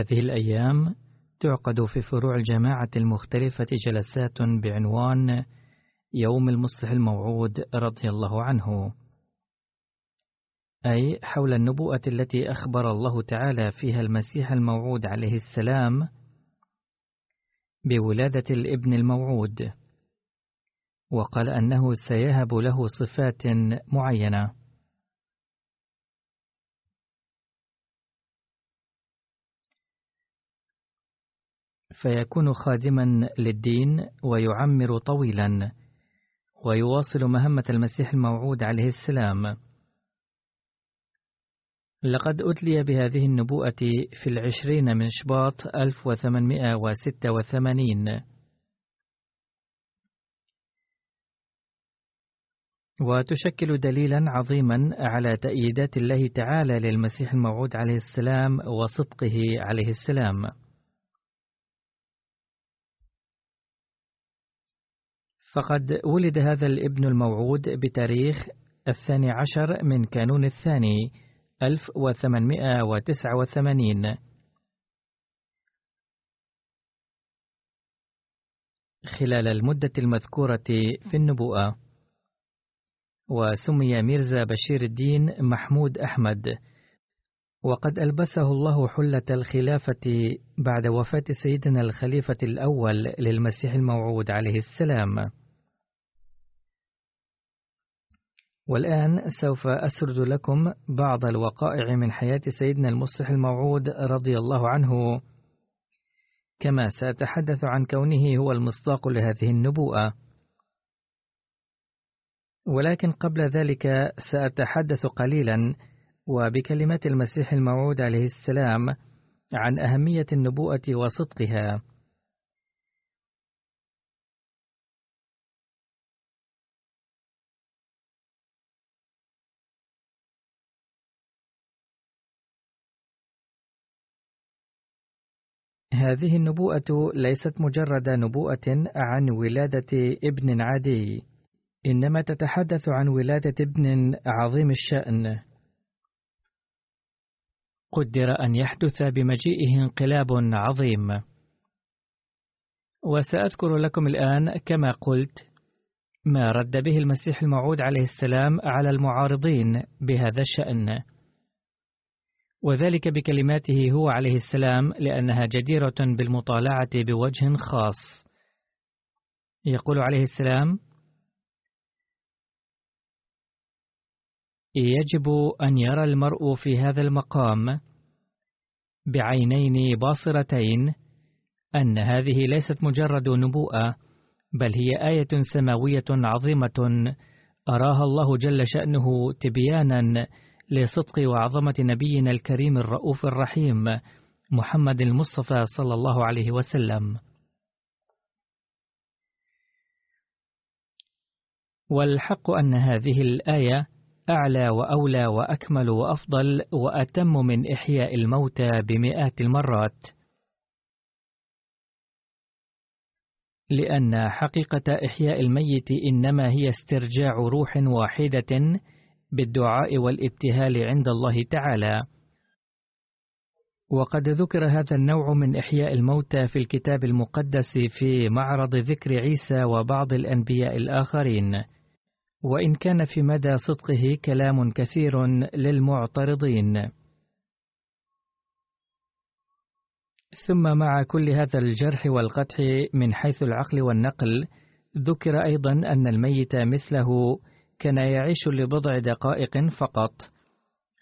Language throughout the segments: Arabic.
هذه الأيام تعقد في فروع الجماعة المختلفة جلسات بعنوان يوم المصلح الموعود رضي الله عنه. أي حول النبوءة التي أخبر الله تعالى فيها المسيح الموعود عليه السلام بولادة الابن الموعود وقال أنه سيهب له صفات معينة. فيكون خادما للدين ويعمر طويلا ويواصل مهمة المسيح الموعود عليه السلام. لقد أتلي بهذه النبوءة في العشرين من شباط 1886 وتشكل دليلا عظيما على تأييدات الله تعالى للمسيح الموعود عليه السلام وصدقه عليه السلام. فقد ولد هذا الابن الموعود بتاريخ الثاني عشر من كانون الثاني 1889 خلال المدة المذكورة في النبوءة وسمي ميرزا بشير الدين محمود أحمد وقد ألبسه الله حلة الخلافة بعد وفاة سيدنا الخليفة الأول للمسيح الموعود عليه السلام. والآن سوف أسرد لكم بعض الوقائع من حياة سيدنا المصلح الموعود رضي الله عنه. كما سأتحدث عن كونه هو المصداق لهذه النبوءة. ولكن قبل ذلك سأتحدث قليلا وبكلمات المسيح الموعود عليه السلام عن أهمية النبوءة وصدقها. هذه النبوءة ليست مجرد نبوءة عن ولادة ابن عادي، إنما تتحدث عن ولادة ابن عظيم الشأن. قدر أن يحدث بمجيئه انقلاب عظيم. وسأذكر لكم الآن كما قلت ما رد به المسيح الموعود عليه السلام على المعارضين بهذا الشأن. وذلك بكلماته هو عليه السلام لأنها جديرة بالمطالعة بوجه خاص. يقول عليه السلام: يجب أن يرى المرء في هذا المقام بعينين باصرتين أن هذه ليست مجرد نبوءة بل هي آية سماوية عظيمة أراها الله جل شأنه تبيانا لصدق وعظمة نبينا الكريم الرؤوف الرحيم محمد المصطفى صلى الله عليه وسلم. والحق أن هذه الآية أعلى وأولى وأكمل وأفضل وأتم من إحياء الموتى بمئات المرات. لأن حقيقة إحياء الميت إنما هي استرجاع روح واحدة بالدعاء والابتهال عند الله تعالى. وقد ذكر هذا النوع من إحياء الموتى في الكتاب المقدس في معرض ذكر عيسى وبعض الأنبياء الآخرين. وإن كان في مدى صدقه كلام كثير للمعترضين. ثم مع كل هذا الجرح والقدح من حيث العقل والنقل ذكر أيضا أن الميت مثله كان يعيش لبضع دقائق فقط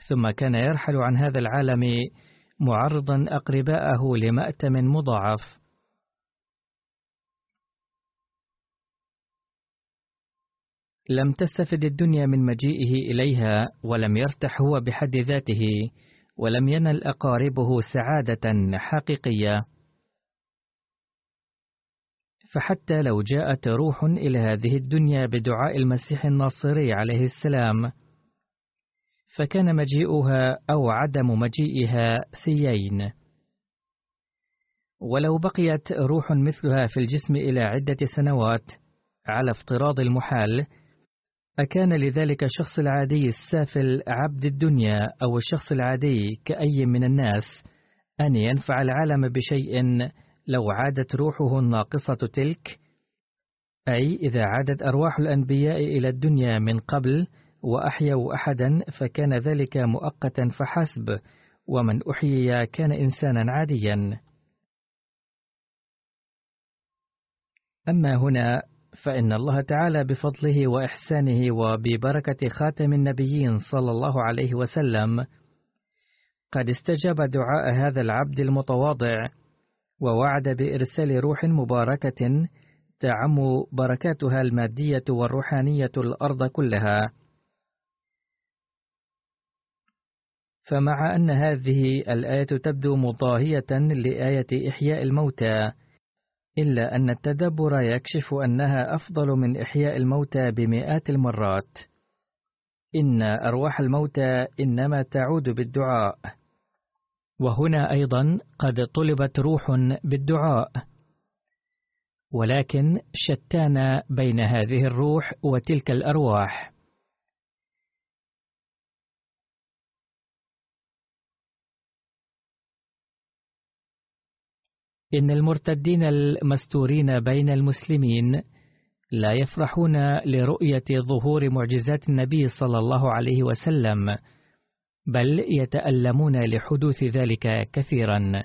ثم كان يرحل عن هذا العالم معرضا أقرباءه لمأتم مضاعف. لم تستفد الدنيا من مجيئه إليها ولم يرتح هو بحد ذاته ولم ينل أقاربه سعادة حقيقية. فحتى لو جاءت روح إلى هذه الدنيا بدعاء المسيح الناصري عليه السلام فكان مجيئها أو عدم مجيئها سيين. ولو بقيت روح مثلها في الجسم إلى عدة سنوات على افتراض المحال أكان لذلك الشخص العادي السافل عبد الدنيا أو الشخص العادي كأي من الناس أن ينفع العالم بشيء لو عادت روحه الناقصة تلك أي إذا عادت أرواح الأنبياء إلى الدنيا من قبل وأحيوا أحدا فكان ذلك مؤقتا فحسب ومن أحيي كان إنسانا عاديا. أما هنا فإن الله تعالى بفضله وإحسانه وببركة خاتم النبيين صلى الله عليه وسلم قد استجاب دعاء هذا العبد المتواضع ووعد بإرسال روح مباركة تعم بركاتها المادية والروحانية الأرض كلها. فمع أن هذه الآية تبدو مضاهية لآية إحياء الموتى، إلا أن التدبر يكشف أنها أفضل من إحياء الموتى بمئات المرات. إن أرواح الموتى إنما تعود بالدعاء. وهنا أيضا قد طلبت روح بالدعاء. ولكن شتان بين هذه الروح وتلك الأرواح. إن المرتدين المستورين بين المسلمين لا يفرحون لرؤية ظهور معجزات النبي صلى الله عليه وسلم، بل يتألمون لحدوث ذلك كثيرا.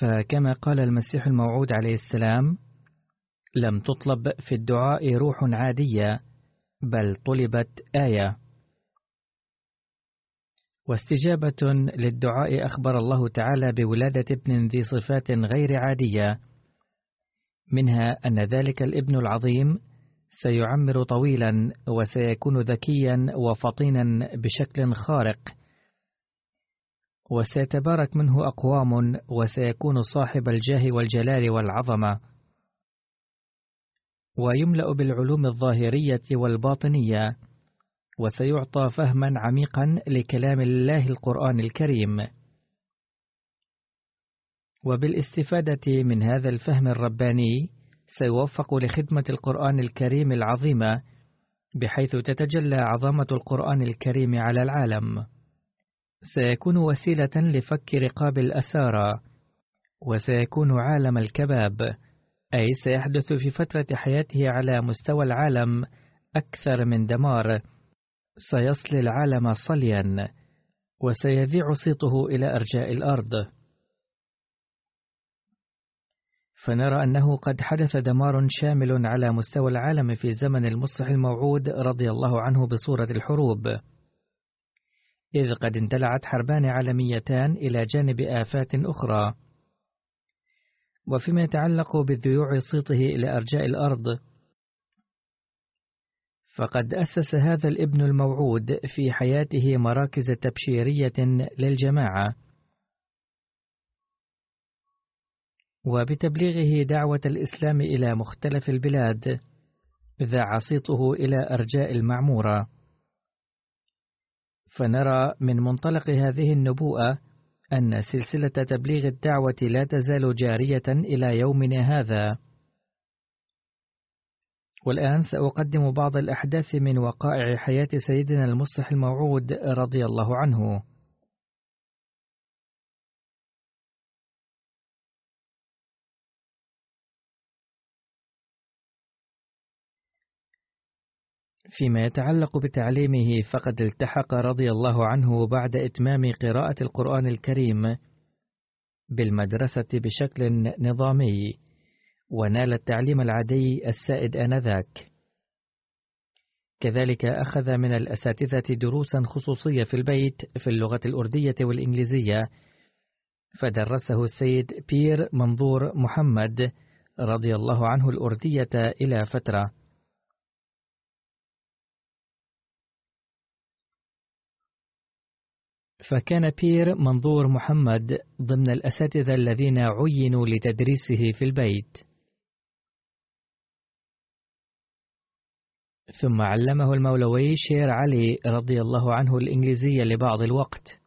فكما قال المسيح الموعود عليه السلام: لم تطلب في الدعاء روح عادية بل طلبت آية واستجابة للدعاء أخبر الله تعالى بولادة ابن ذي صفات غير عادية منها أن ذلك الابن العظيم سيعمر طويلا وسيكون ذكيا وفطينا بشكل خارق وسيتبارك منه أقوام وسيكون صاحب الجاه والجلال والعظمة ويملأ بالعلوم الظاهرية والباطنية وسيعطى فهما عميقا لكلام الله القرآن الكريم. وبالاستفادة من هذا الفهم الرباني سيوفق لخدمة القرآن الكريم العظيمة بحيث تتجلى عظمة القرآن الكريم على العالم. سيكون وسيلة لفك رقاب الأسارى وسيكون عالم الكباب أي سيحدث في فترة حياته على مستوى العالم أكثر من دمار. سيصلي العالم صليا وسيذيع صيته إلى أرجاء الأرض. فنرى أنه قد حدث دمار شامل على مستوى العالم في زمن المصلح الموعود رضي الله عنه بصورة الحروب. إذ قد اندلعت حربان عالميتان إلى جانب آفات أخرى. وفيما يتعلق بالذيوع صيته إلى أرجاء الأرض فقد أسس هذا الابن الموعود في حياته مراكز تبشيرية للجماعة. وبتبليغه دعوة الإسلام إلى مختلف البلاد ذاع صيته إلى أرجاء المعمورة. فنرى من منطلق هذه النبوءة أن سلسلة تبليغ الدعوة لا تزال جارية إلى يومنا هذا. والآن سأقدم بعض الأحداث من وقائع حياة سيدنا المصلح الموعود رضي الله عنه. فيما يتعلق بتعليمه فقد التحق رضي الله عنه بعد إتمام قراءة القرآن الكريم بالمدرسة بشكل نظامي. ونال التعليم العادي السائد آنذاك. كذلك أخذ من الأساتذة دروسا خصوصية في البيت في اللغة الأردية والإنجليزية. فدرسه السيد بير منظور محمد رضي الله عنه الأردية إلى فترة. فكان بير منظور محمد ضمن الأساتذة الذين عينوا لتدريسه في البيت. ثم علمه المولوي شير علي رضي الله عنه الإنجليزية لبعض الوقت.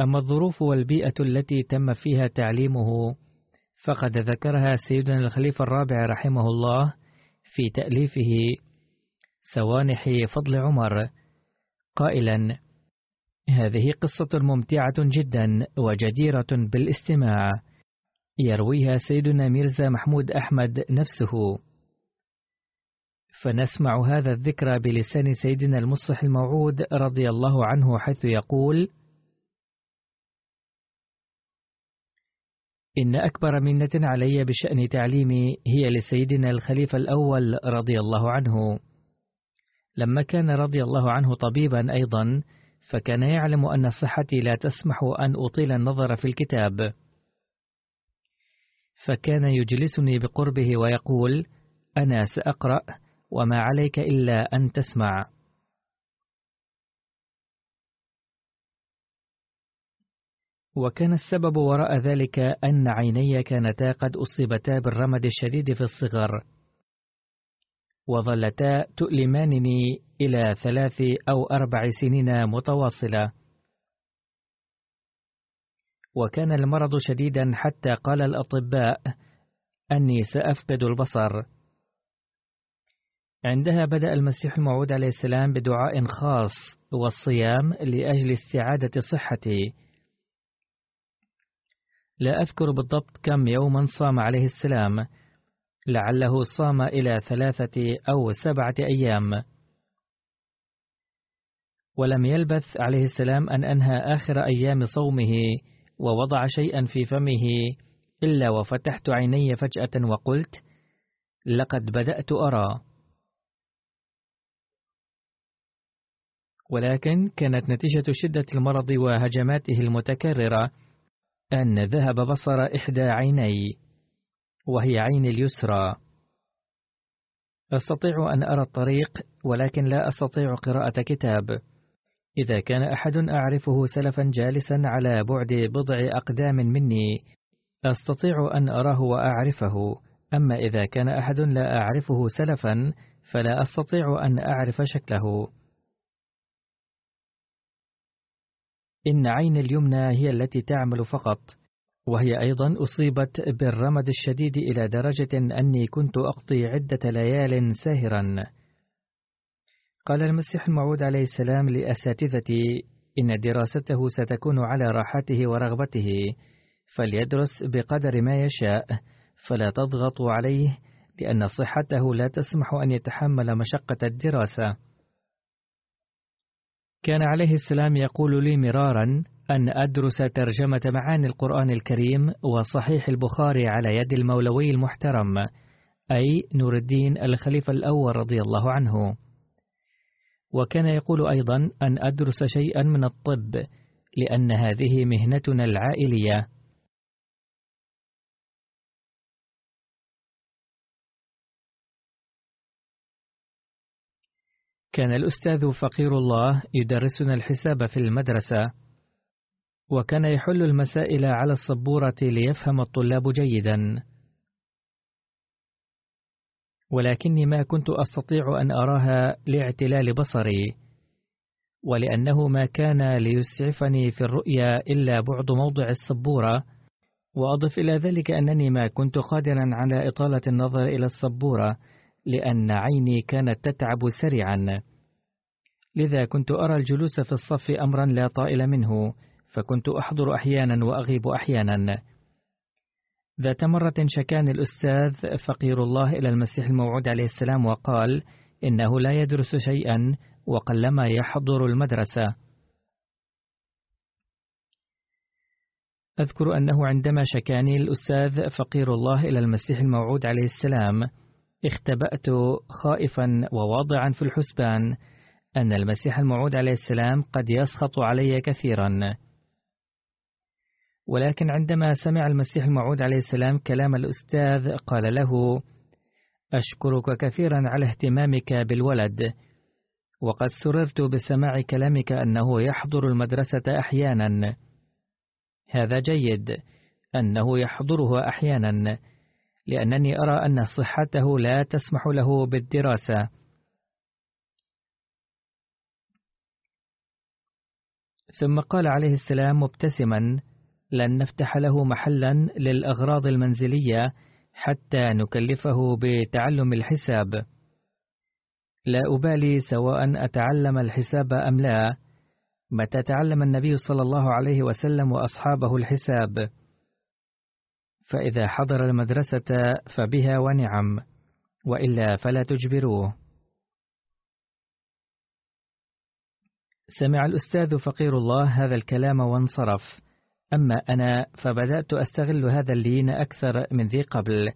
أما الظروف والبيئة التي تم فيها تعليمه فقد ذكرها سيدنا الخليفة الرابع رحمه الله في تأليفه سوانح فضل عمر قائلا هذه قصة ممتعة جدا وجديرة بالاستماع. يرويها سيدنا ميرزا محمود أحمد نفسه. فنسمع هذا الذكر بلسان سيدنا المصلح الموعود رضي الله عنه حيث يقول إن أكبر منة علي بشأن تعليمي هي لسيدنا الخليفة الأول رضي الله عنه. لما كان رضي الله عنه طبيبا أيضا فكان يعلم أن صحتي لا تسمح أن أطيل النظر في الكتاب. فكان يجلسني بقربه ويقول أنا سأقرأ وما عليك إلا أن تسمع. وكان السبب وراء ذلك أن عيني كانتا قد أصيبتا بالرمد الشديد في الصغر. وظلتا تؤلمانني إلى ثلاث أو أربع سنين متواصلة. وكان المرض شديدا حتى قال الأطباء أني سأفقد البصر. عندها بدأ المسيح الموعود عليه السلام بدعاء خاص والصيام لأجل استعادة صحتي. لا أذكر بالضبط كم يوما صام عليه السلام لعله صام إلى ثلاثة أو سبعة أيام. ولم يلبث عليه السلام أن أنهى آخر أيام صومه ووضع شيئا في فمه إلا وفتحت عيني فجأة وقلت لقد بدأت أرى. ولكن كانت نتيجة شدة المرض وهجماته المتكررة أن ذهب بصر إحدى عيني. وهي عين اليسرى. أستطيع أن أرى الطريق ولكن لا أستطيع قراءة كتاب. إذا كان أحد أعرفه سلفا جالسا على بعد بضع أقدام مني أستطيع أن أراه وأعرفه. أما إذا كان أحد لا أعرفه سلفا فلا أستطيع أن أعرف شكله. إن عين اليمنى هي التي تعمل فقط. وهي أيضا أصيبت بالرمد الشديد إلى درجة أني كنت أقضي عدة ليال ساهرا. قال المسيح الموعود عليه السلام لأساتذتي إن دراسته ستكون على راحته ورغبته فليدرس بقدر ما يشاء فلا تضغطوا عليه لأن صحته لا تسمح أن يتحمل مشقة الدراسة. كان عليه السلام يقول لي مرارا أن أدرس ترجمة معاني القرآن الكريم وصحيح البخاري على يد المولوي المحترم أي نور الدين الخليفة الأول رضي الله عنه. وكان يقول أيضا أن أدرس شيئا من الطب لأن هذه مهنتنا العائلية. كان الأستاذ فقير الله يدرسنا الحساب في المدرسة. وكان يحل المسائل على السبورة ليفهم الطلاب جيدا. ولكني ما كنت أستطيع أن أراها لاعتلال بصري ولأنه ما كان ليسعفني في الرؤيا إلا بعد موضع السبورة وأضف إلى ذلك أنني ما كنت قادرا على إطالة النظر إلى السبورة لأن عيني كانت تتعب سريعا. لذا كنت أرى الجلوس في الصف أمرا لا طائل منه فكنت أحضر أحيانا وأغيب أحيانا. ذات مرة شكاني الأستاذ فقير الله إلى المسيح الموعود عليه السلام وقال إنه لا يدرس شيئا وقلما يحضر المدرسة. أذكر أنه عندما شكاني الأستاذ فقير الله إلى المسيح الموعود عليه السلام اختبأت خائفا وواضعا في الحسبان أن المسيح الموعود عليه السلام قد يسخط علي كثيرا. ولكن عندما سمع المسيح الموعود عليه السلام كلام الأستاذ قال له أشكرك كثيرا على اهتمامك بالولد وقد سررت بسماع كلامك أنه يحضر المدرسة أحيانا. هذا جيد أنه يحضرها أحيانا لأنني أرى أن صحته لا تسمح له بالدراسة. ثم قال عليه السلام مبتسما لن نفتح له محلا للأغراض المنزلية حتى نكلفه بتعلم الحساب. لا أبالي سواء أتعلم الحساب أم لا. متى تعلم النبي صلى الله عليه وسلم وأصحابه الحساب؟ فإذا حضر المدرسة فبها ونعم وإلا فلا تجبروه. سمع الأستاذ فقير الله هذا الكلام وانصرف. أما أنا فبدأت أستغل هذا اللين أكثر من ذي قبل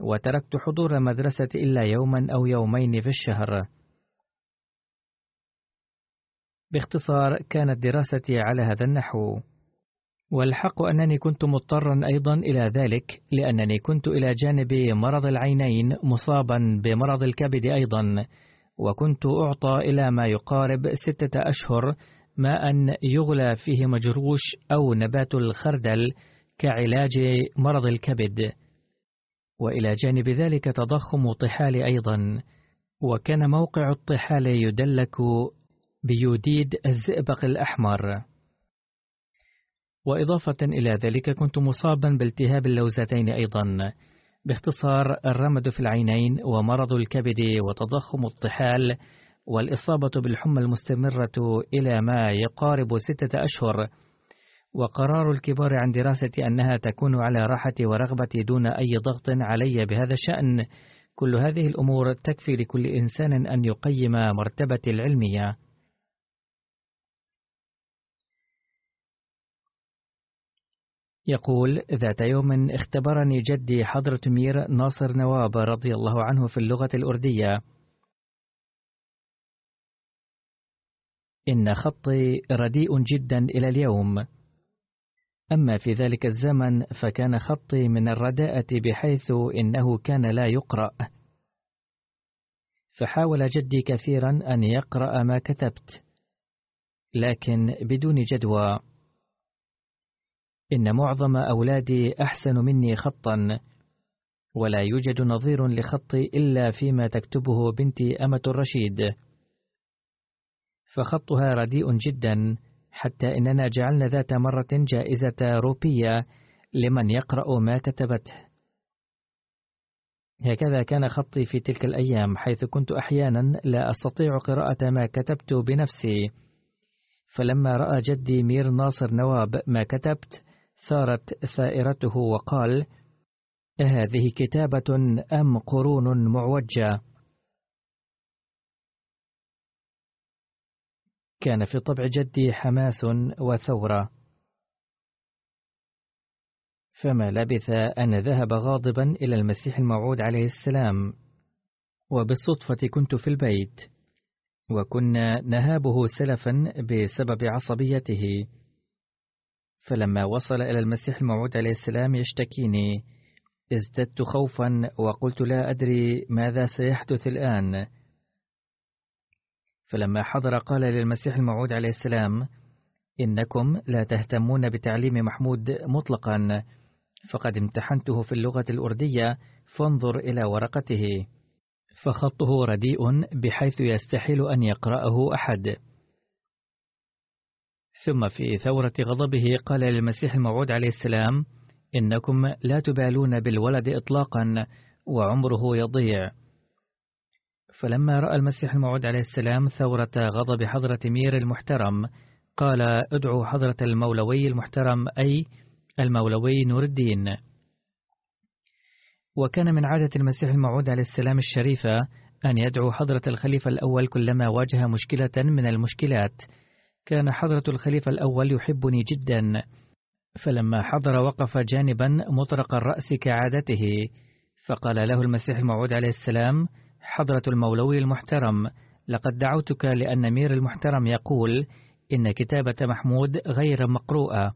وتركت حضور المدرسة إلا يوما أو يومين في الشهر. باختصار كانت دراستي على هذا النحو. والحق أنني كنت مضطرا أيضا إلى ذلك لأنني كنت إلى جانب مرض العينين مصابا بمرض الكبد أيضا وكنت أعطى إلى ما يقارب ستة أشهر ماء يغلى فيه مجروش أو نبات الخردل كعلاج مرض الكبد. وإلى جانب ذلك تضخم طحال أيضا وكان موقع الطحال يدلك بيوديد الزئبق الأحمر. وإضافة إلى ذلك كنت مصابا بالتهاب اللوزتين أيضا باختصار الرمد في العينين ومرض الكبد وتضخم الطحال والإصابة بالحمى المستمرة إلى ما يقارب ستة أشهر وقرار الكبار عن دراسة أنها تكون على راحتي ورغبتي دون أي ضغط علي بهذا الشأن. كل هذه الأمور تكفي لكل إنسان أن يقيم مرتبة العلمية يقول ذات يوم اختبرني جدي حضرة مير ناصر نواب رضي الله عنه في اللغة الأردية. إن خطي رديء جدا إلى اليوم. أما في ذلك الزمن فكان خطي من الرداءة بحيث إنه كان لا يقرأ. فحاول جدي كثيرا أن يقرأ ما كتبت لكن بدون جدوى. إن معظم أولادي أحسن مني خطا ولا يوجد نظير لخطي إلا فيما تكتبه بنتي أمة الرشيد. فخطها رديء جدا حتى إننا جعلنا ذات مرة جائزة روبية لمن يقرأ ما كتبته. هكذا كان خطي في تلك الأيام حيث كنت أحيانا لا أستطيع قراءة ما كتبت بنفسي. فلما رأى جدي مير ناصر نواب ما كتبت ثارت ثائرته وقال هذه كتابة أم قرون معوجة؟ كان في طبع جدي حماس وثورة. فما لبث أن ذهب غاضبا إلى المسيح الموعود عليه السلام. وبالصدفة كنت في البيت. وكنا نهابه سلفا بسبب عصبيته. فلما وصل إلى المسيح الموعود عليه السلام يشتكيني. ازددت خوفا وقلت لا أدري ماذا سيحدث الآن. فلما حضر قال للمسيح الموعود عليه السلام إنكم لا تهتمون بتعليم محمود مطلقا فقد امتحنته في اللغة الأردية فانظر إلى ورقته. فخطه رديء بحيث يستحيل أن يقرأه أحد. ثم في ثورة غضبه قال للمسيح الموعود عليه السلام إنكم لا تبالون بالولد إطلاقا وعمره يضيع. فلما رأى المسيح الموعود عليه السلام ثورة غضب حضرة مير المحترم قال ادعو حضرة المولوي المحترم أي المولوي نور الدين. وكان من عادة المسيح الموعود عليه السلام الشريفة أن يدعو حضرة الخليفة الأول كلما واجه مشكلة من المشكلات. كان حضرة الخليفة الأول يحبني جدا. فلما حضر وقف جانبا مطرق الرأس كعادته. فقال له المسيح الموعود عليه السلام حضرة المولوي المحترم لقد دعوتك لأن مير المحترم يقول إن كتابة محمود غير مقروءة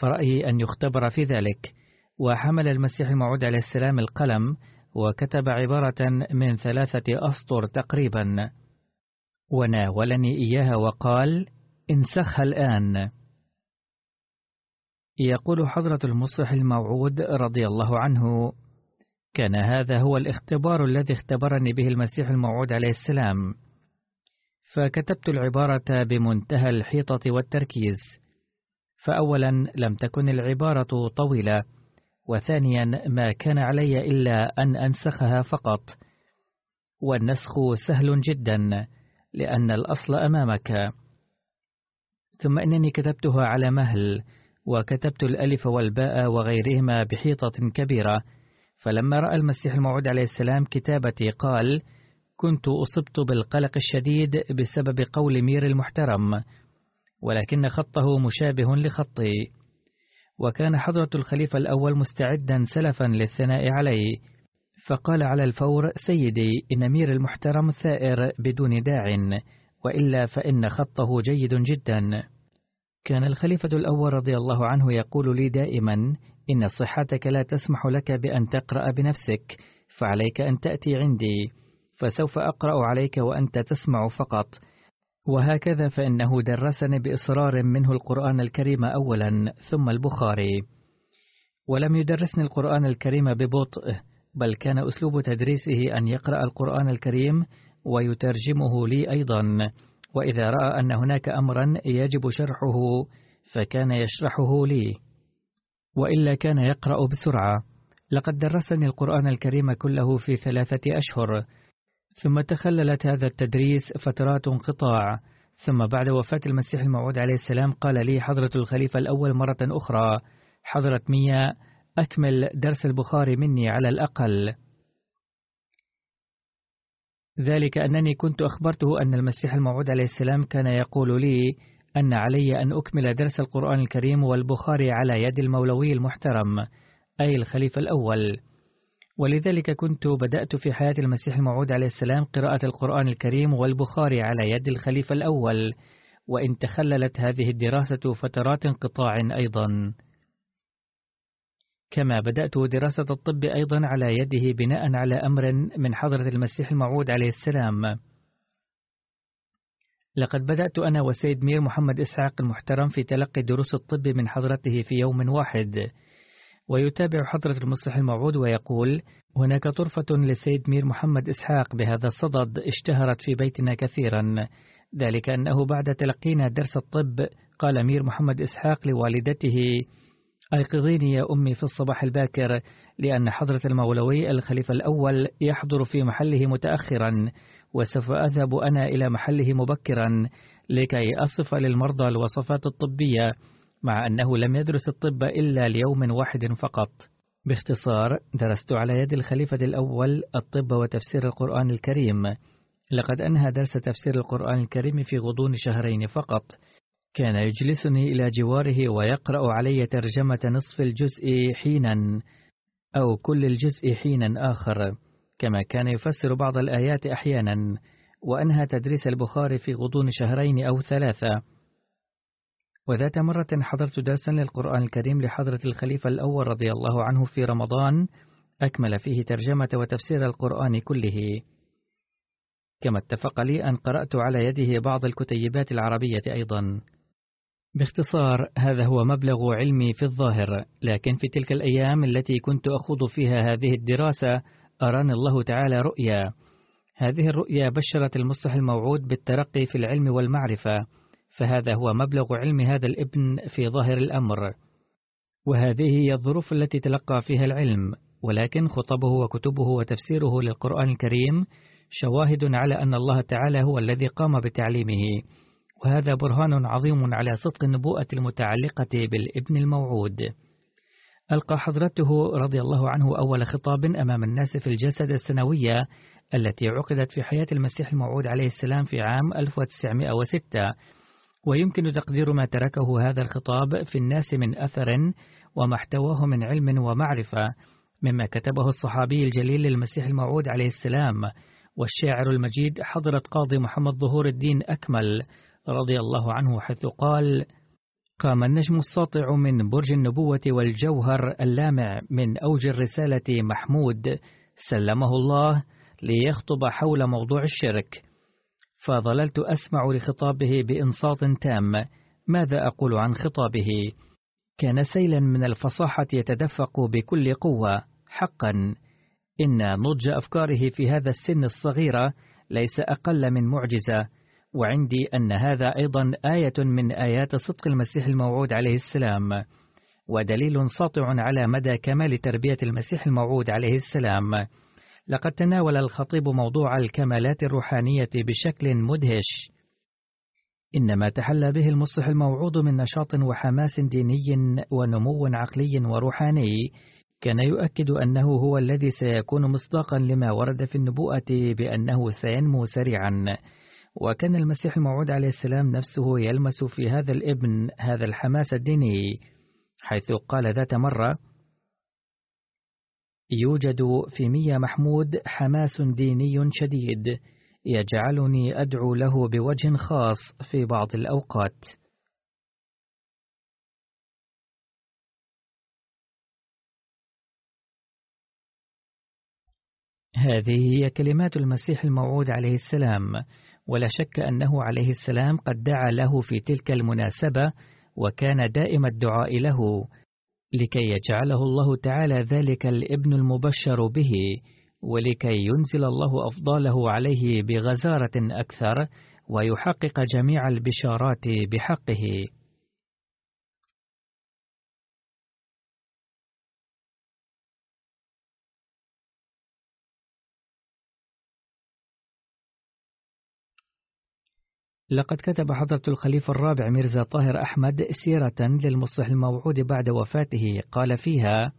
فرأيي أن يختبر في ذلك. وحمل المسيح الموعود عليه السلام القلم وكتب عبارة من ثلاثة أسطر تقريبا. وناولني إياها وقال انسخها الآن. يقول حضرة المصلح الموعود رضي الله عنه كان هذا هو الاختبار الذي اختبرني به المسيح الموعود عليه السلام. فكتبت العبارة بمنتهى الحيطة والتركيز. فأولا لم تكن العبارة طويلة. وثانيا ما كان علي إلا أن أنسخها فقط. والنسخ سهل جدا لأن الأصل أمامك. ثم إنني كتبتها على مهل وكتبت الألف والباء وغيرهما بحيطة كبيرة. فلما رأى المسيح الموعود عليه السلام كتابتي قال كنت أصبت بالقلق الشديد بسبب قول مير المحترم ولكن خطه مشابه لخطي. وكان حضرة الخليفة الأول مستعدا سلفا للثناء عليه فقال على الفور سيدي إن مير المحترم ثائر بدون داع وإلا فإن خطه جيد جدا. كان الخليفة الأول رضي الله عنه يقول لي دائما إن صحتك لا تسمح لك بأن تقرأ بنفسك فعليك أن تأتي عندي فسوف أقرأ عليك وأنت تسمع فقط. وهكذا فإنه درسني بإصرار منه القرآن الكريم أولا ثم البخاري. ولم يدرسني القرآن الكريم ببطء بل كان أسلوب تدريسه أن يقرأ القرآن الكريم ويترجمه لي أيضا. وإذا رأى أن هناك أمرا يجب شرحه فكان يشرحه لي. وإلا كان يقرأ بسرعة. لقد درسني القرآن الكريم كله في ثلاثة أشهر. ثم تخللت هذا التدريس فترات انقطاع. ثم بعد وفاة المسيح الموعود عليه السلام قال لي حضرة الخليفة الأول مرة أخرى. حضرة مية أكمل درس البخاري مني على الأقل. ذلك أنني كنت أخبرته أن المسيح الموعود عليه السلام كان يقول لي أن علي أن أكمل درس القرآن الكريم والبخاري على يد المولوي المحترم أي الخليفة الأول. ولذلك كنت بدأت في حياة المسيح الموعود عليه السلام قراءة القرآن الكريم والبخاري على يد الخليفة الأول وإن تخللت هذه الدراسة فترات انقطاع أيضا. كما بدأت دراسة الطب أيضا على يده بناء على أمر من حضرة المسيح الموعود عليه السلام. لقد بدأت أنا وسيد مير محمد إسحاق المحترم في تلقي دروس الطب من حضرته في يوم واحد. ويتابع حضرة المصلح الموعود ويقول هناك طرفة للسيد مير محمد إسحاق بهذا الصدد اشتهرت في بيتنا كثيرا. ذلك أنه بعد تلقينا درس الطب قال مير محمد إسحاق لوالدته أيقظيني يا أمي في الصباح الباكر لأن حضرة المولوي الخليفة الأول يحضر في محله متأخرا. وسوف أذهب أنا إلى محله مبكرا لكي أصف للمرضى الوصفات الطبية مع أنه لم يدرس الطب إلا ليوم واحد فقط. باختصار درست على يد الخليفة الأول الطب وتفسير القرآن الكريم. لقد أنهى درس تفسير القرآن الكريم في غضون شهرين فقط. كان يجلسني إلى جواره ويقرأ علي ترجمة نصف الجزء حينا أو كل الجزء حينا آخر. كما كان يفسر بعض الآيات أحيانا وأنهى تدريس البخاري في غضون شهرين أو ثلاثة. وذات مرة حضرت درسا للقرآن الكريم لحضرة الخليفة الأول رضي الله عنه في رمضان أكمل فيه ترجمة وتفسير القرآن كله. كما اتفق لي أن قرأت على يده بعض الكتيبات العربية أيضا. باختصار هذا هو مبلغ علمي في الظاهر لكن في تلك الأيام التي كنت أخوض فيها هذه الدراسة أراني الله تعالى رؤيا. هذه الرؤيا بشرت المصلح الموعود بالترقي في العلم والمعرفة فهذا هو مبلغ علم هذا الابن في ظاهر الأمر. وهذه هي الظروف التي تلقى فيها العلم ولكن خطبه وكتبه وتفسيره للقرآن الكريم شواهد على أن الله تعالى هو الذي قام بتعليمه. وهذا برهان عظيم على صدق النبوءة المتعلقة بالابن الموعود. ألقى حضرته رضي الله عنه أول خطاب أمام الناس في الجسد السنوية التي عقدت في حياة المسيح الموعود عليه السلام في عام 1906 ويمكن تقدير ما تركه هذا الخطاب في الناس من أثر وما احتواه من علم ومعرفة مما كتبه الصحابي الجليل للمسيح الموعود عليه السلام. والشاعر المجيد حضرة قاضي محمد ظهور الدين أكمل رضي الله عنه حيث قال قام النجم الساطع من برج النبوة والجوهر اللامع من أوج الرسالة محمود. سلمه الله ليخطب حول موضوع الشرك. فظللت أسمع لخطابه بإنصات تام. ماذا أقول عن خطابه؟ كان سيلا من الفصاحة يتدفق بكل قوة. حقا. إن نضج أفكاره في هذا السن الصغيرة ليس أقل من معجزة. وعندي أن هذا أيضا آية من آيات صدق المسيح الموعود عليه السلام ودليل ساطع على مدى كمال تربية المسيح الموعود عليه السلام. لقد تناول الخطيب موضوع الكمالات الروحانية بشكل مدهش. إنما تحلى به المصلح الموعود من نشاط وحماس ديني ونمو عقلي وروحاني كان يؤكد أنه هو الذي سيكون مصداقا لما ورد في النبوءة بأنه سينمو سريعا. وكان المسيح الموعود عليه السلام نفسه يلمس في هذا الابن هذا الحماس الديني حيث قال ذات مرة يوجد في مية محمود حماس ديني شديد يجعلني أدعو له بوجه خاص في بعض الأوقات. هذه هي كلمات المسيح الموعود عليه السلام. ولا شك أنه عليه السلام قد دعا له في تلك المناسبة وكان دائم الدعاء له لكي يجعله الله تعالى ذلك الابن المبشر به ولكي ينزل الله أفضاله عليه بغزارة أكثر ويحقق جميع البشارات بحقه. لقد كتب حضرة الخليفة الرابع ميرزا طاهر أحمد سيرة للمصلح الموعود بعد وفاته. قال فيها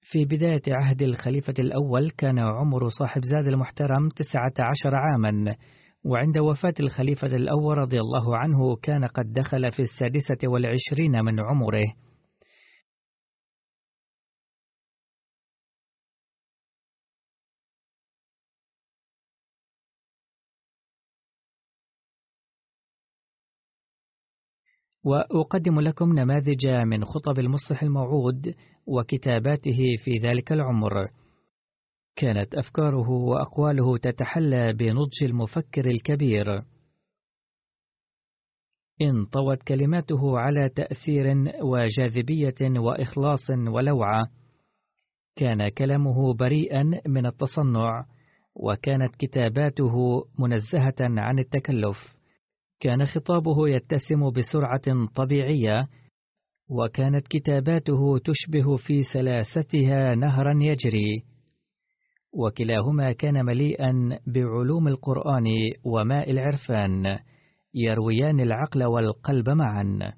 في بداية عهد الخليفة الأول كان عمر صاحب زاد المحترم تسعة عشر عاما وعند وفاة الخليفة الأول رضي الله عنه كان قد دخل في السادسة والعشرين من عمره. وأقدم لكم نماذج من خطب المصلح الموعود وكتاباته في ذلك العمر. كانت أفكاره وأقواله تتحلى بنضج المفكر الكبير. انطوت كلماته على تأثير وجاذبية وإخلاص ولوعة. كان كلامه بريئا من التصنع وكانت كتاباته منزهة عن التكلف. كان خطابه يتسم بسرعة طبيعية وكانت كتاباته تشبه في سلاستها نهرا يجري. وكلاهما كان مليئا بعلوم القرآن وماء العرفان يرويان العقل والقلب معا.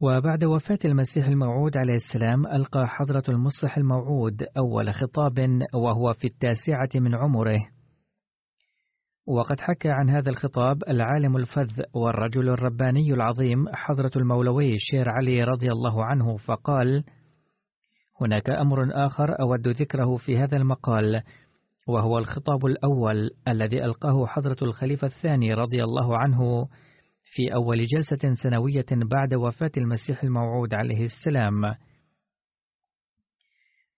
وبعد وفاة المسيح الموعود عليه السلام ألقى حضرة المصلح الموعود أول خطاب وهو في التاسعة من عمره. وقد حكى عن هذا الخطاب العالم الفذ والرجل الرباني العظيم حضرة المولوي شير علي رضي الله عنه فقال هناك أمر آخر أود ذكره في هذا المقال وهو الخطاب الأول الذي ألقاه حضرة الخليفة الثاني رضي الله عنه في أول جلسة سنوية بعد وفاة المسيح الموعود عليه السلام.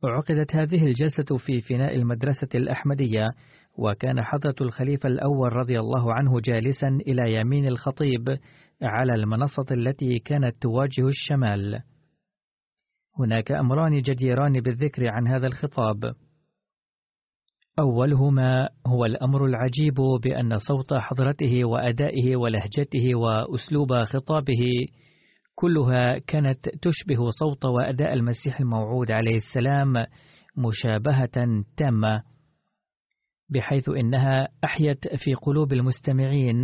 عقدت هذه الجلسة في فناء المدرسة الأحمدية، وكان حضرة الخليفة الأول رضي الله عنه جالسا إلى يمين الخطيب على المنصة التي كانت تواجه الشمال. هناك أمران جديران بالذكر عن هذا الخطاب. أولهما هو الأمر العجيب بأن صوت حضرته وأدائه ولهجته وأسلوب خطابه كلها كانت تشبه صوت وأداء المسيح الموعود عليه السلام مشابهة تامة بحيث إنها أحيت في قلوب المستمعين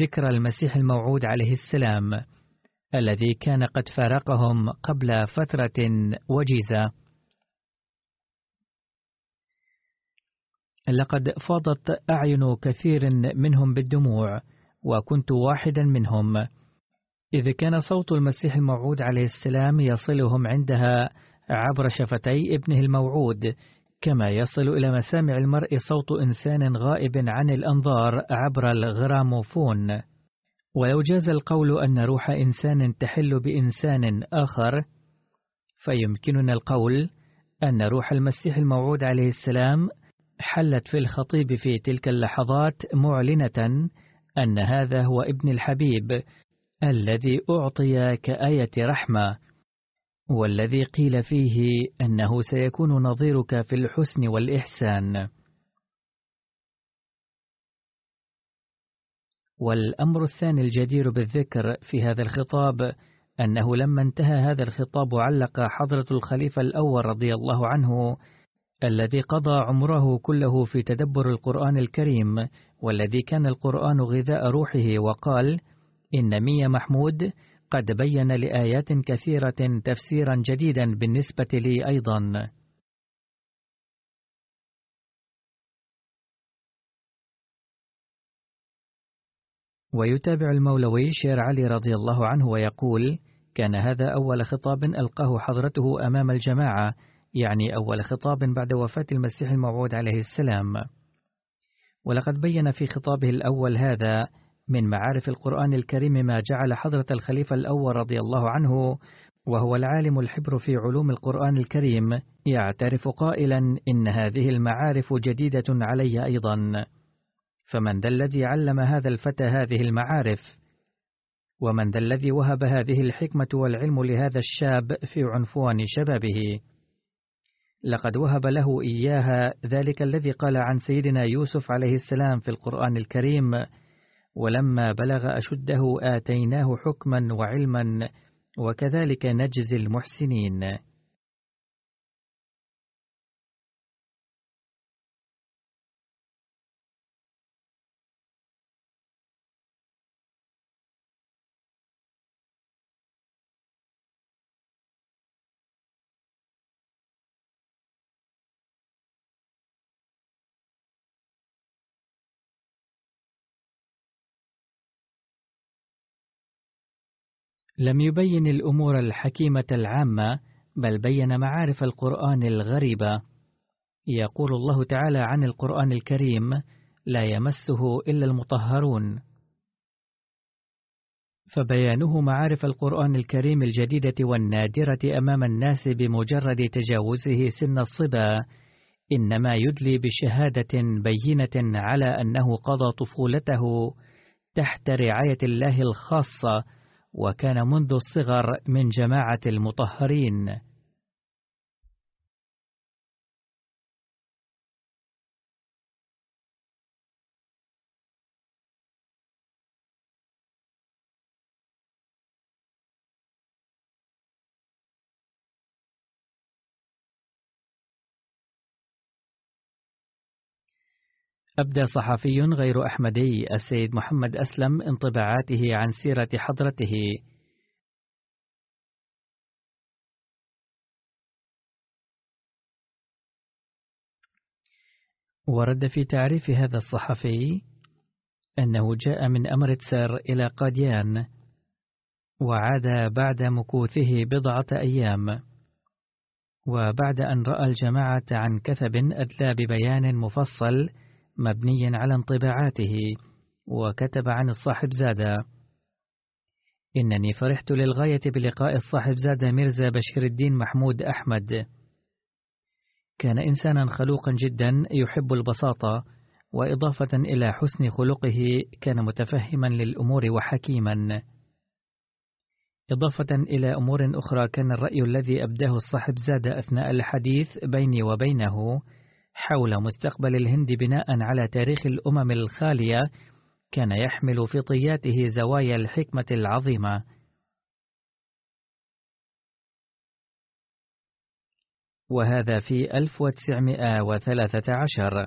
ذكر المسيح الموعود عليه السلام الذي كان قد فارقهم قبل فترة وجيزة. لقد فاضت أعين كثير منهم بالدموع وكنت واحدا منهم. إذ كان صوت المسيح الموعود عليه السلام يصلهم عندها عبر شفتي ابنه الموعود كما يصل إلى مسامع المرء صوت إنسان غائب عن الأنظار عبر الغراموفون. ولو جاز القول أن روح إنسان تحل بإنسان آخر فيمكننا القول أن روح المسيح الموعود عليه السلام حلت في الخطيب في تلك اللحظات معلنة أن هذا هو ابن الحبيب الذي أعطي كآية رحمة. والذي قيل فيه أنه سيكون نظيرك في الحسن والإحسان. والأمر الثاني الجدير بالذكر في هذا الخطاب أنه لما انتهى هذا الخطاب علق حضرة الخليفة الأول رضي الله عنه الذي قضى عمره كله في تدبر القرآن الكريم والذي كان القرآن غذاء روحه وقال إن مية محمود قد بين لآيات كثيرة تفسيرا جديدا بالنسبة لي أيضا. ويتابع المولوي شير علي رضي الله عنه ويقول كان هذا أول خطاب ألقاه حضرته أمام الجماعة يعني أول خطاب بعد وفاة المسيح الموعود عليه السلام. ولقد بين في خطابه الأول هذا من معارف القرآن الكريم ما جعل حضرة الخليفة الأول رضي الله عنه وهو العالم الحبر في علوم القرآن الكريم يعترف قائلا إن هذه المعارف جديدة علي أيضا. فمن ذا الذي علم هذا الفتى هذه المعارف؟ ومن ذا الذي وهب هذه الحكمة والعلم لهذا الشاب في عنفوان شبابه؟ لقد وهب له إياها ذلك الذي قال عن سيدنا يوسف عليه السلام في القرآن الكريم ولما بلغ أشده آتيناه حكما وعلما وكذلك نجزي المحسنين. لم يبين الأمور الحكيمة العامة بل بين معارف القرآن الغريبة. يقول الله تعالى عن القرآن الكريم لا يمسه إلا المطهرون فبيانه معارف القرآن الكريم الجديدة والنادرة أمام الناس بمجرد تجاوزه سن الصبا إنما يدلي بشهادة بينة على أنه قضى طفولته تحت رعاية الله الخاصة وكان منذ الصغر من جماعة المطهرين. أبدى صحفي غير أحمدي السيد محمد أسلم انطباعاته عن سيرة حضرته. ورد في تعريف هذا الصحفي أنه جاء من أمرتسر إلى قاديان وعاد بعد مكوثه بضعة أيام وبعد أن رأى الجماعة عن كثب أدلى ببيان مفصل مبني على انطباعاته وكتب عن الصاحب زادة إنني فرحت للغاية بلقاء الصاحب زادة ميرزا بشير الدين محمود أحمد. كان إنسانا خلوقا جدا يحب البساطة وإضافة إلى حسن خلقه كان متفهما للأمور وحكيما. إضافة إلى أمور أخرى كان الرأي الذي أبداه الصاحب زاد أثناء الحديث بيني وبينه حول مستقبل الهند بناء على تاريخ الأمم الخالية كان يحمل في طياته زوايا الحكمة العظيمة. وهذا في 1913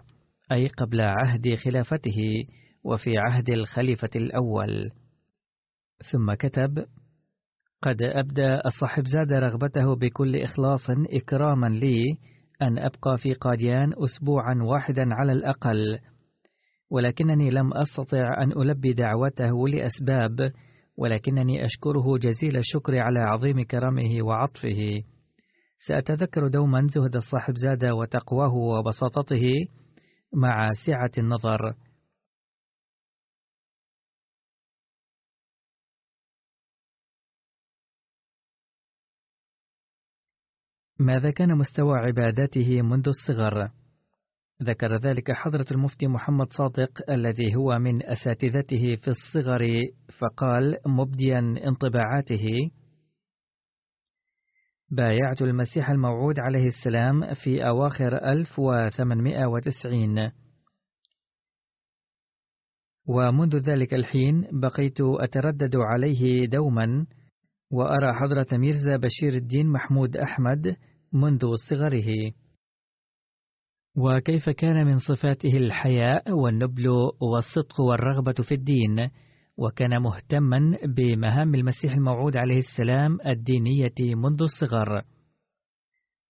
أي قبل عهد خلافته وفي عهد الخليفة الأول. ثم كتب قد أبدى الصاحب زاد رغبته بكل إخلاص إكراما لي أن أبقى في قاديان أسبوعا واحدا على الأقل ولكنني لم أستطع أن ألبي دعوته لأسباب ولكنني أشكره جزيل الشكر على عظيم كرمه وعطفه. سأتذكر دوما زهد الصاحب زاد وتقواه وبساطته مع سعة النظر. ماذا كان مستوى عبادته منذ الصغر؟ ذكر ذلك حضرة المفتي محمد صادق الذي هو من أساتذته في الصغر فقال مبديا انطباعاته بايعت المسيح الموعود عليه السلام في أواخر 1890 ومنذ ذلك الحين بقيت أتردد عليه دوما وأرى حضرة ميرزا بشير الدين محمود أحمد منذ صغره. وكيف كان من صفاته الحياء والنبل والصدق والرغبة في الدين؟ وكان مهتما بمهام المسيح الموعود عليه السلام الدينية منذ الصغر.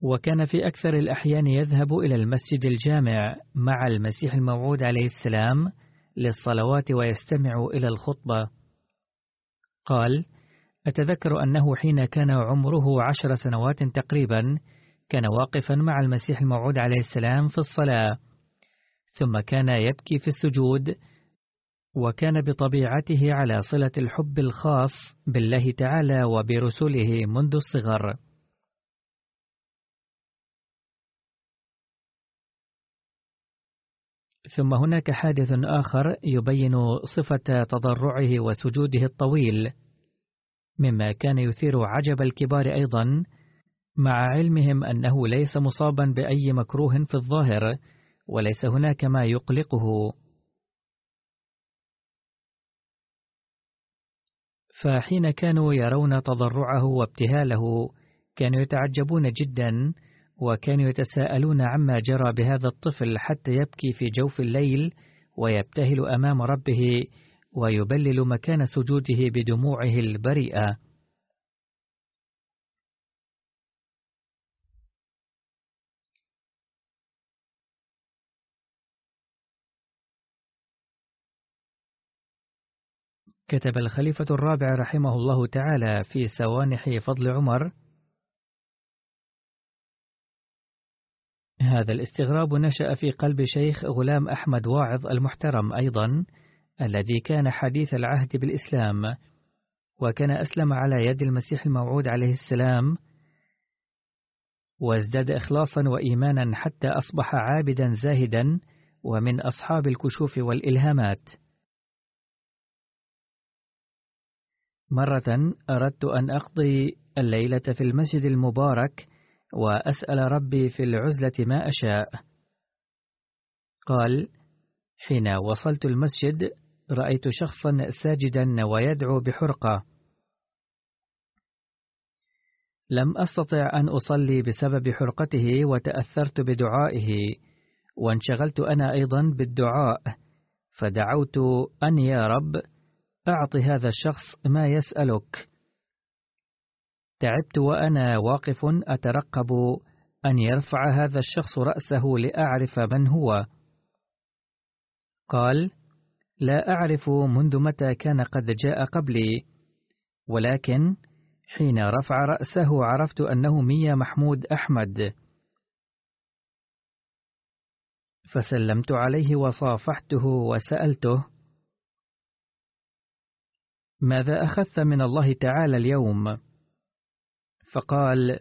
وكان في أكثر الأحيان يذهب إلى المسجد الجامع مع المسيح الموعود عليه السلام للصلوات ويستمع إلى الخطبة. قال أتذكر أنه حين كان عمره عشر سنوات تقريبا كان واقفا مع المسيح الموعود عليه السلام في الصلاة ثم كان يبكي في السجود وكان بطبيعته على صلة الحب الخاص بالله تعالى وبرسله منذ الصغر. ثم هناك حادث آخر يبين صفة تضرعه وسجوده الطويل مما كان يثير عجب الكبار أيضا مع علمهم أنه ليس مصابا بأي مكروه في الظاهر وليس هناك ما يقلقه. فحين كانوا يرون تضرعه وابتهاله كانوا يتعجبون جدا وكانوا يتساءلون عما جرى بهذا الطفل حتى يبكي في جوف الليل ويبتهل أمام ربه ويبلل مكان سجوده بدموعه البريئة. كتب الخليفة الرابع رحمه الله تعالى في سوانح فضل عمر. هذا الاستغراب نشأ في قلب شيخ غلام أحمد واعظ المحترم أيضا الذي كان حديث العهد بالإسلام وكان أسلم على يد المسيح الموعود عليه السلام وازداد إخلاصا وإيمانا حتى أصبح عابدا زاهدا ومن أصحاب الكشوف والإلهامات. مرة أردت أن أقضي الليلة في المسجد المبارك وأسأل ربي في العزلة ما أشاء. قال: حين وصلت المسجد رأيت شخصا ساجدا ويدعو بحرقة. لم أستطع أن أصلي بسبب حرقته وتأثرت بدعائه، وانشغلت أنا أيضا بالدعاء، فدعوت أن يا رب أعط هذا الشخص ما يسألك. تعبت وأنا واقف أترقب أن يرفع هذا الشخص رأسه لأعرف من هو. قال لا أعرف منذ متى كان قد جاء قبلي ولكن حين رفع رأسه عرفت أنه ميا محمود أحمد. فسلمت عليه وصافحته وسألته ماذا أخذت من الله تعالى اليوم؟ فقال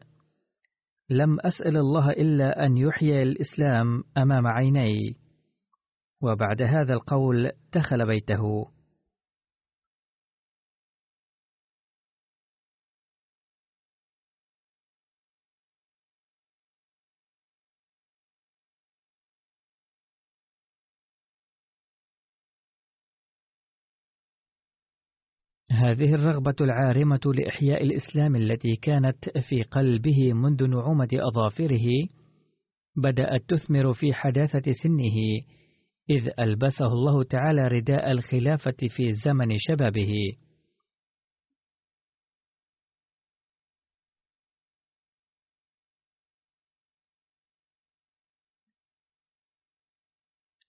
لم أسأل الله إلا أن يحيي الإسلام أمام عيني وبعد هذا القول دخل بيته هذه الرغبة العارمة لإحياء الإسلام التي كانت في قلبه منذ نعومة أظافره بدأت تثمر في حداثة سنه إذ ألبسه الله تعالى رداء الخلافة في زمن شبابه.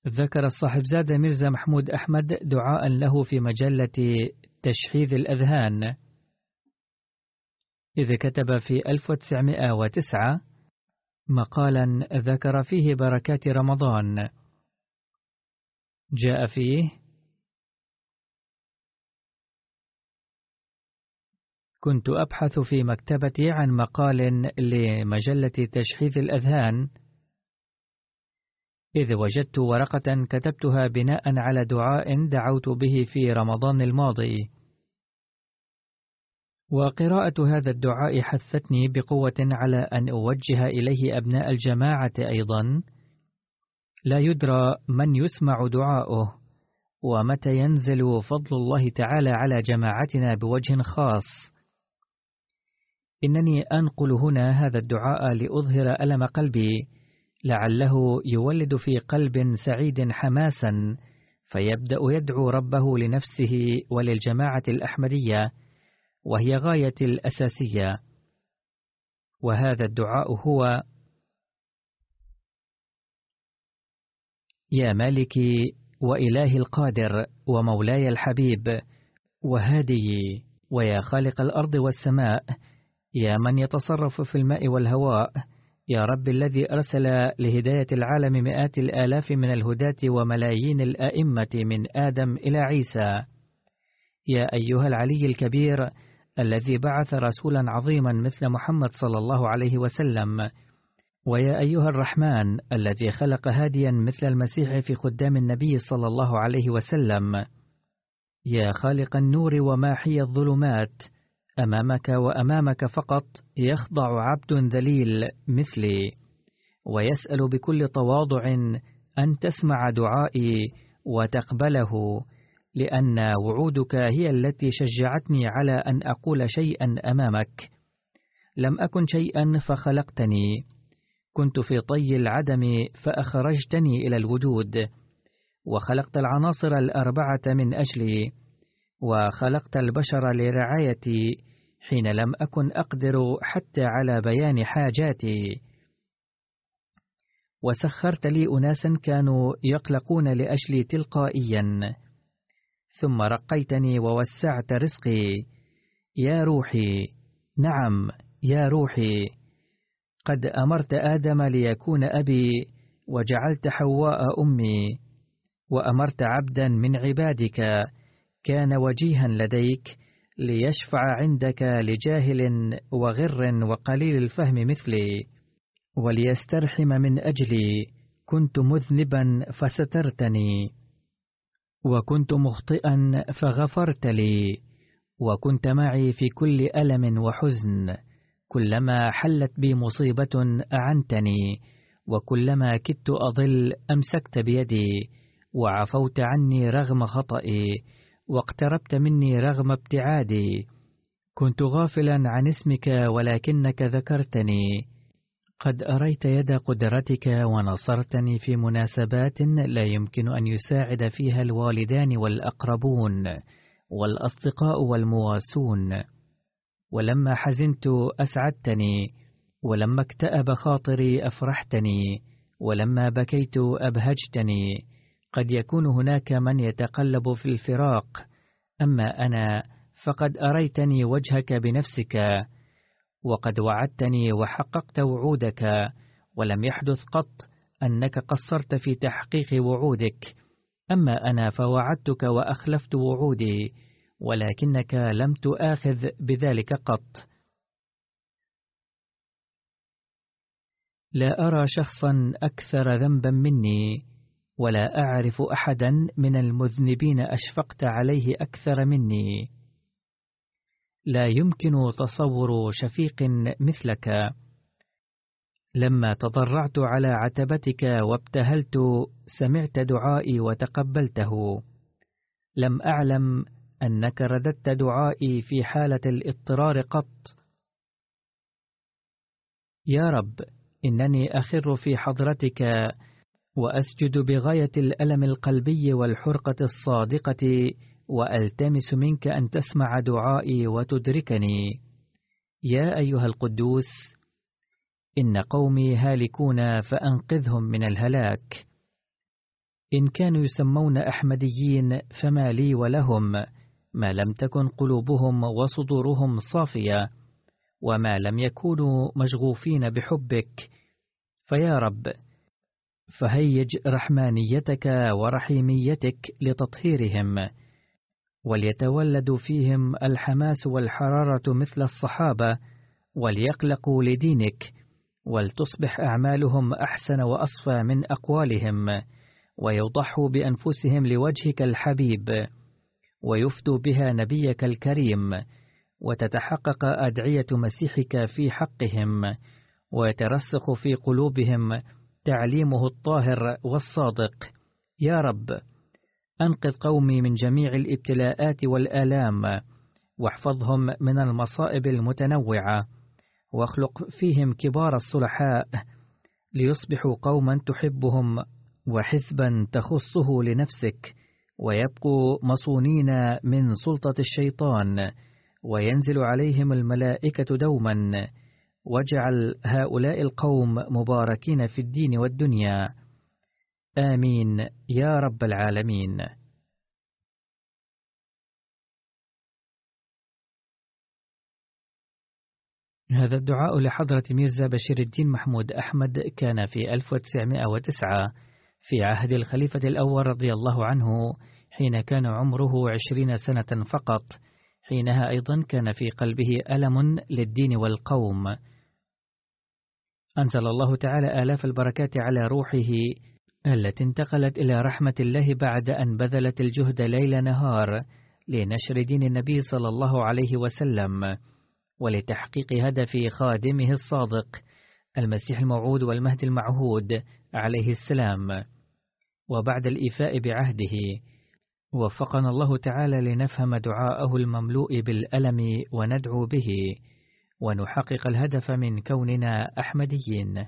ذكر الصاحبزادة ميرزا محمود أحمد دعاء له في مجلة تشحيذ الأذهان. إذ كتب في 1909 مقالا ذكر فيه بركات رمضان. جاء فيه كنت أبحث في مكتبتي عن مقال لمجلة تشحيذ الأذهان إذ وجدت ورقة كتبتها بناء على دعاء دعوت به في رمضان الماضي. وقراءة هذا الدعاء حثتني بقوة على أن أوجه إليه أبناء الجماعة أيضا. لا يدرى من يسمع دعاؤه ومتى ينزل فضل الله تعالى على جماعتنا بوجه خاص. إنني أنقل هنا هذا الدعاء لأظهر ألم قلبي. لعله يولد في قلب سعيد حماسا فيبدأ يدعو ربه لنفسه وللجماعة الأحمدية وهي غاية الأساسية. وهذا الدعاء هو يا مالكي وإلهي القادر ومولاي الحبيب وهادي ويا خالق الأرض والسماء يا من يتصرف في الماء والهواء يا رب الذي أرسل لهداية العالم مئات الآلاف من الهداة وملايين الآئمة من آدم إلى عيسى. يا أيها العلي الكبير الذي بعث رسولا عظيما مثل محمد صلى الله عليه وسلم. ويا أيها الرحمن الذي خلق هاديا مثل المسيح في خدام النبي صلى الله عليه وسلم. يا خالق النور وماحي الظلمات. أمامك وأمامك فقط يخضع عبد ذليل مثلي ويسأل بكل تواضع أن تسمع دعائي وتقبله لأن وعودك هي التي شجعتني على أن أقول شيئا أمامك. لم أكن شيئا فخلقتني. كنت في طي العدم فأخرجتني إلى الوجود وخلقت العناصر الأربعة من أجلي. وخلقت البشر لرعايتي حين لم أكن أقدر حتى على بيان حاجاتي. وسخرت لي أناسا كانوا يقلقون لأجلي تلقائيا. ثم رقيتني ووسعت رزقي. يا روحي نعم يا روحي. قد أمرت آدم ليكون أبي وجعلت حواء أمي. وأمرت عبدا من عبادك. كان وجيها لديك ليشفع عندك لجاهل وغر وقليل الفهم مثلي وليسترحم من أجلي كنت مذنبا فسترتني وكنت مخطئا فغفرت لي وكنت معي في كل ألم وحزن كلما حلت بي مصيبة أعنتني وكلما كدت أضل أمسكت بيدي وعفوت عني رغم خطئي واقتربت مني رغم ابتعادي. كنت غافلا عن اسمك ولكنك ذكرتني. قد أريت يد قدرتك ونصرتني في مناسبات لا يمكن أن يساعد فيها الوالدان والأقربون والأصدقاء والمواسون. ولما حزنت أسعدتني ولما اكتأب خاطري أفرحتني ولما بكيت أبهجتني. قد يكون هناك من يتقلب في الفراق. أما أنا فقد أريتني وجهك بنفسك وقد وعدتني وحققت وعودك ولم يحدث قط أنك قصرت في تحقيق وعودك. أما أنا فوعدتك وأخلفت وعودي ولكنك لم تؤاخذ بذلك قط. لا أرى شخصا أكثر ذنبا مني. ولا أعرف أحدا من المذنبين أشفقت عليه أكثر مني. لا يمكن تصور شفيق مثلك. لما تضرعت على عتبتك وابتهلت سمعت دعائي وتقبلته. لم أعلم أنك رددت دعائي في حالة الاضطرار قط. يا رب إنني أخر في حضرتك وأسجد بغاية الألم القلبي والحرقة الصادقة وألتمس منك أن تسمع دعائي وتدركني. يا أيها القدوس إن قومي هالكون فأنقذهم من الهلاك. إن كانوا يسمون أحمديين فما لي ولهم ما لم تكن قلوبهم وصدورهم صافية. وما لم يكونوا مشغوفين بحبك فيا رب فهيج رحمانيتك ورحيميتك لتطهيرهم وليتولد فيهم الحماس والحرارة مثل الصحابة وليقلقوا لدينك ولتصبح أعمالهم أحسن وأصفى من أقوالهم ويضحوا بأنفسهم لوجهك الحبيب ويفدوا بها نبيك الكريم وتتحقق أدعية مسيحك في حقهم ويترسخ في قلوبهم تعليمه الطاهر والصادق. يا رب أنقذ قومي من جميع الابتلاءات والآلام واحفظهم من المصائب المتنوعة واخلق فيهم كبار الصلحاء ليصبحوا قوما تحبهم وحزبا تخصه لنفسك ويبقوا مصونين من سلطة الشيطان وينزل عليهم الملائكة دوما واجعل هؤلاء القوم مباركين في الدين والدنيا. آمين. يا رب العالمين. هذا الدعاء لحضرة ميرزا بشير الدين محمود أحمد كان في 1909 في عهد الخليفة الأول رضي الله عنه حين كان عمره عشرين سنة فقط حينها أيضا كان في قلبه ألم للدين والقوم. أنزل الله تعالى آلاف البركات على روحه التي انتقلت إلى رحمة الله بعد أن بذلت الجهد ليل نهار لنشر دين النبي صلى الله عليه وسلم ولتحقيق هدف خادمه الصادق المسيح الموعود والمهدي المعهود عليه السلام. وبعد الإيفاء بعهده وفقنا الله تعالى لنفهم دعاءه المملوء بالألم وندعو به. ونحقق الهدف من كوننا أحمديين.